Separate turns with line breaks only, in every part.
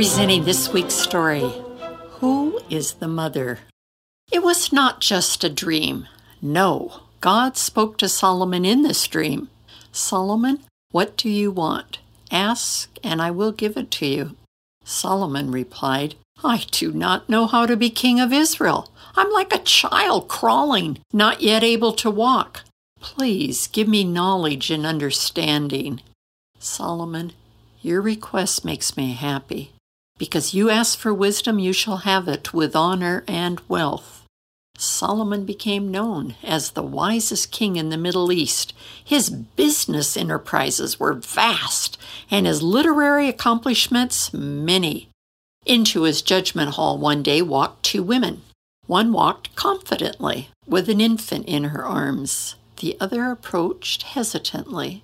presenting this week's story Who is the Mother? It was not just a dream. No, God spoke to Solomon in this dream. Solomon, what do you want? Ask, and I will give it to you. Solomon replied, I do not know how to be king of Israel. I'm like a child crawling, not yet able to walk. Please give me knowledge and understanding. Solomon, your request makes me happy. Because you ask for wisdom, you shall have it with honor and wealth. Solomon became known as the wisest king in the Middle East. His business enterprises were vast, and his literary accomplishments many. Into his judgment hall one day walked two women. One walked confidently, with an infant in her arms. The other approached hesitantly.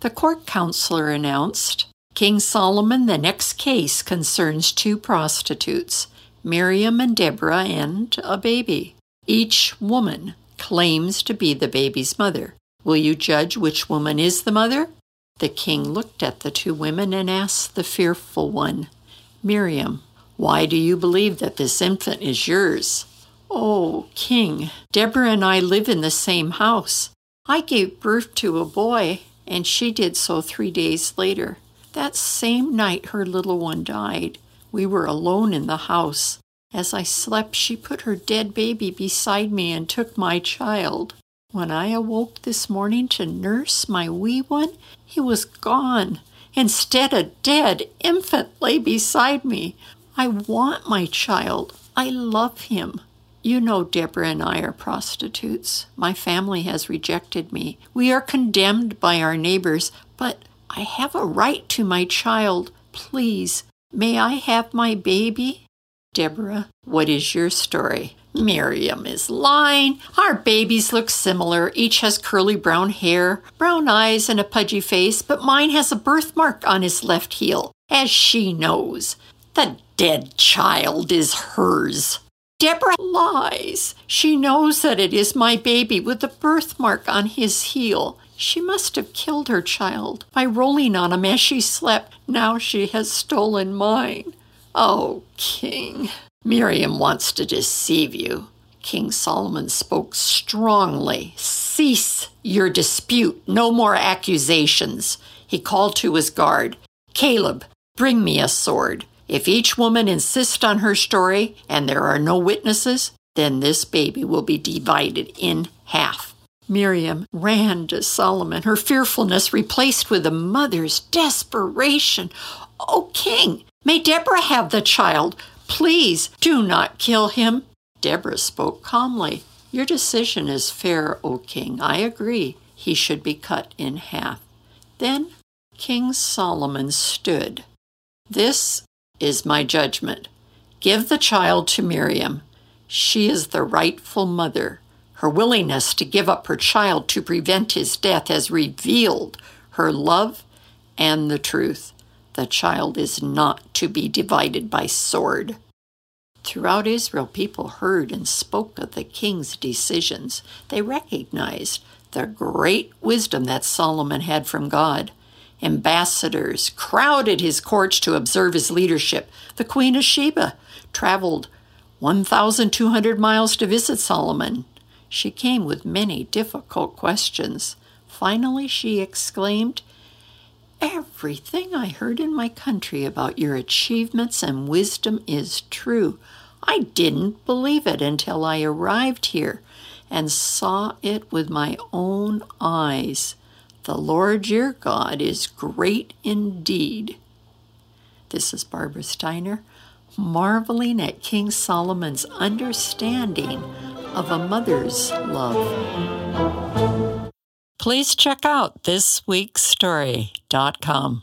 The court counselor announced, King Solomon, the next case concerns two prostitutes, Miriam and Deborah, and a baby. Each woman claims to be the baby's mother. Will you judge which woman is the mother? The king looked at the two women and asked the fearful one, Miriam, why do you believe that this infant is yours? Oh, king, Deborah and I live in the same house. I gave birth to a boy, and she did so three days later. That same night her little one died. We were alone in the house. As I slept, she put her dead baby beside me and took my child. When I awoke this morning to nurse my wee one, he was gone. Instead, a dead infant lay beside me. I want my child. I love him. You know, Deborah and I are prostitutes. My family has rejected me. We are condemned by our neighbors, but I have a right to my child. Please, may I have my baby? Deborah, what is your story? Miriam is lying. Our babies look similar. Each has curly brown hair, brown eyes, and a pudgy face, but mine has a birthmark on his left heel, as she knows. The dead child is hers. Deborah lies. She knows that it is my baby with the birthmark on his heel. She must have killed her child by rolling on him as she slept. Now she has stolen mine. Oh, King, Miriam wants to deceive you. King Solomon spoke strongly. Cease your dispute. No more accusations. He called to his guard. Caleb, bring me a sword. If each woman insists on her story and there are no witnesses, then this baby will be divided in half. Miriam ran to Solomon, her fearfulness replaced with a mother's desperation. O king, May Deborah have the child. Please do not kill him. Deborah spoke calmly. Your decision is fair, O king. I agree. He should be cut in half. Then King Solomon stood. This is my judgment. Give the child to Miriam. She is the rightful mother. Her willingness to give up her child to prevent his death has revealed her love and the truth the child is not to be divided by sword. Throughout Israel, people heard and spoke of the king's decisions. They recognized the great wisdom that Solomon had from God. Ambassadors crowded his courts to observe his leadership. The Queen of Sheba traveled 1,200 miles to visit Solomon. She came with many difficult questions. Finally, she exclaimed, Everything I heard in my country about your achievements and wisdom is true. I didn't believe it until I arrived here and saw it with my own eyes. The Lord your God is great indeed. This is Barbara Steiner, marveling at King Solomon's understanding of a mother's love. Please check out thisweekstory.com.